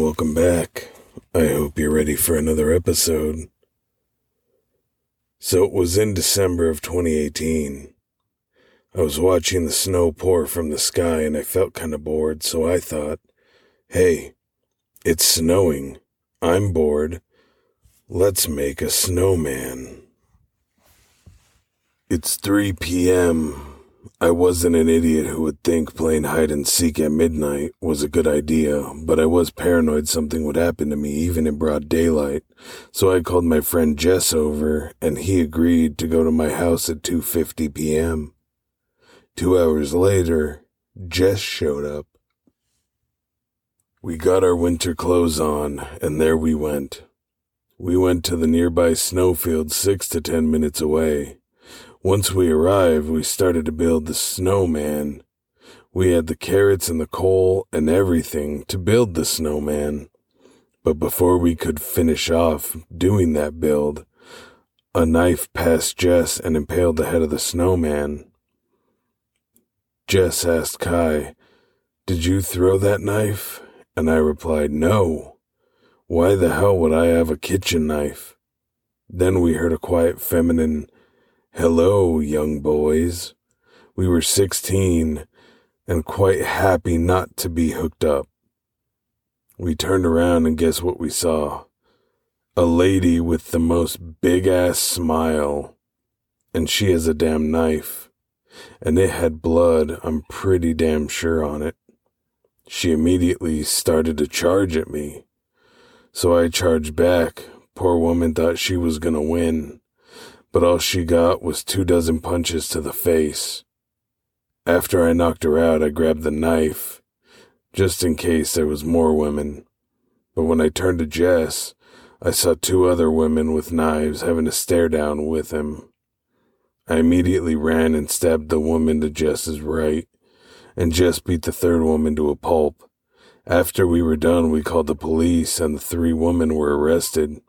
welcome back. I hope you're ready for another episode. So it was in December of 2018. I was watching the snow pour from the sky and I felt kind of bored, so I thought, hey, it's snowing. I'm bored. Let's make a snowman. It's 3 p.m. I wasn't an idiot who would think playing hide and seek at midnight was a good idea, but I was paranoid something would happen to me even in broad daylight. So I called my friend Jess over and he agreed to go to my house at 2:50 p.m. 2 hours later, Jess showed up. We got our winter clothes on and there we went. We went to the nearby snowfield 6 to 10 minutes away. Once we arrived, we started to build the snowman. We had the carrots and the coal and everything to build the snowman. But before we could finish off doing that build, a knife passed Jess and impaled the head of the snowman. Jess asked Kai, Did you throw that knife? And I replied, No. Why the hell would I have a kitchen knife? Then we heard a quiet feminine Hello, young boys. We were 16 and quite happy not to be hooked up. We turned around and guess what we saw? A lady with the most big ass smile. And she has a damn knife. And it had blood, I'm pretty damn sure on it. She immediately started to charge at me. So I charged back. Poor woman thought she was gonna win but all she got was two dozen punches to the face. After I knocked her out, I grabbed the knife, just in case there was more women. But when I turned to Jess, I saw two other women with knives having a stare down with him. I immediately ran and stabbed the woman to Jess's right, and Jess beat the third woman to a pulp. After we were done, we called the police, and the three women were arrested.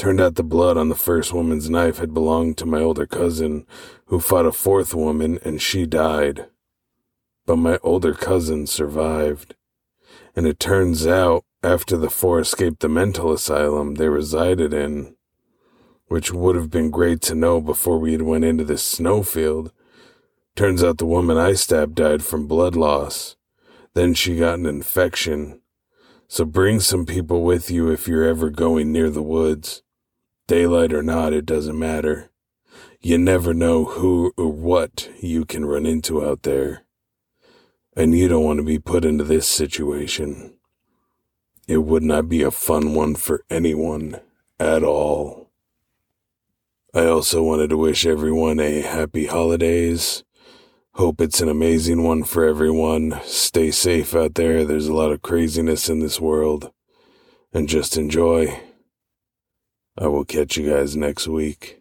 Turned out the blood on the first woman's knife had belonged to my older cousin, who fought a fourth woman, and she died. But my older cousin survived. And it turns out, after the four escaped the mental asylum they resided in, which would have been great to know before we had went into this snowfield, turns out the woman I stabbed died from blood loss. Then she got an infection. So bring some people with you if you're ever going near the woods. Daylight or not, it doesn't matter. You never know who or what you can run into out there. And you don't want to be put into this situation. It would not be a fun one for anyone at all. I also wanted to wish everyone a happy holidays. Hope it's an amazing one for everyone. Stay safe out there. There's a lot of craziness in this world. And just enjoy. I will catch you guys next week.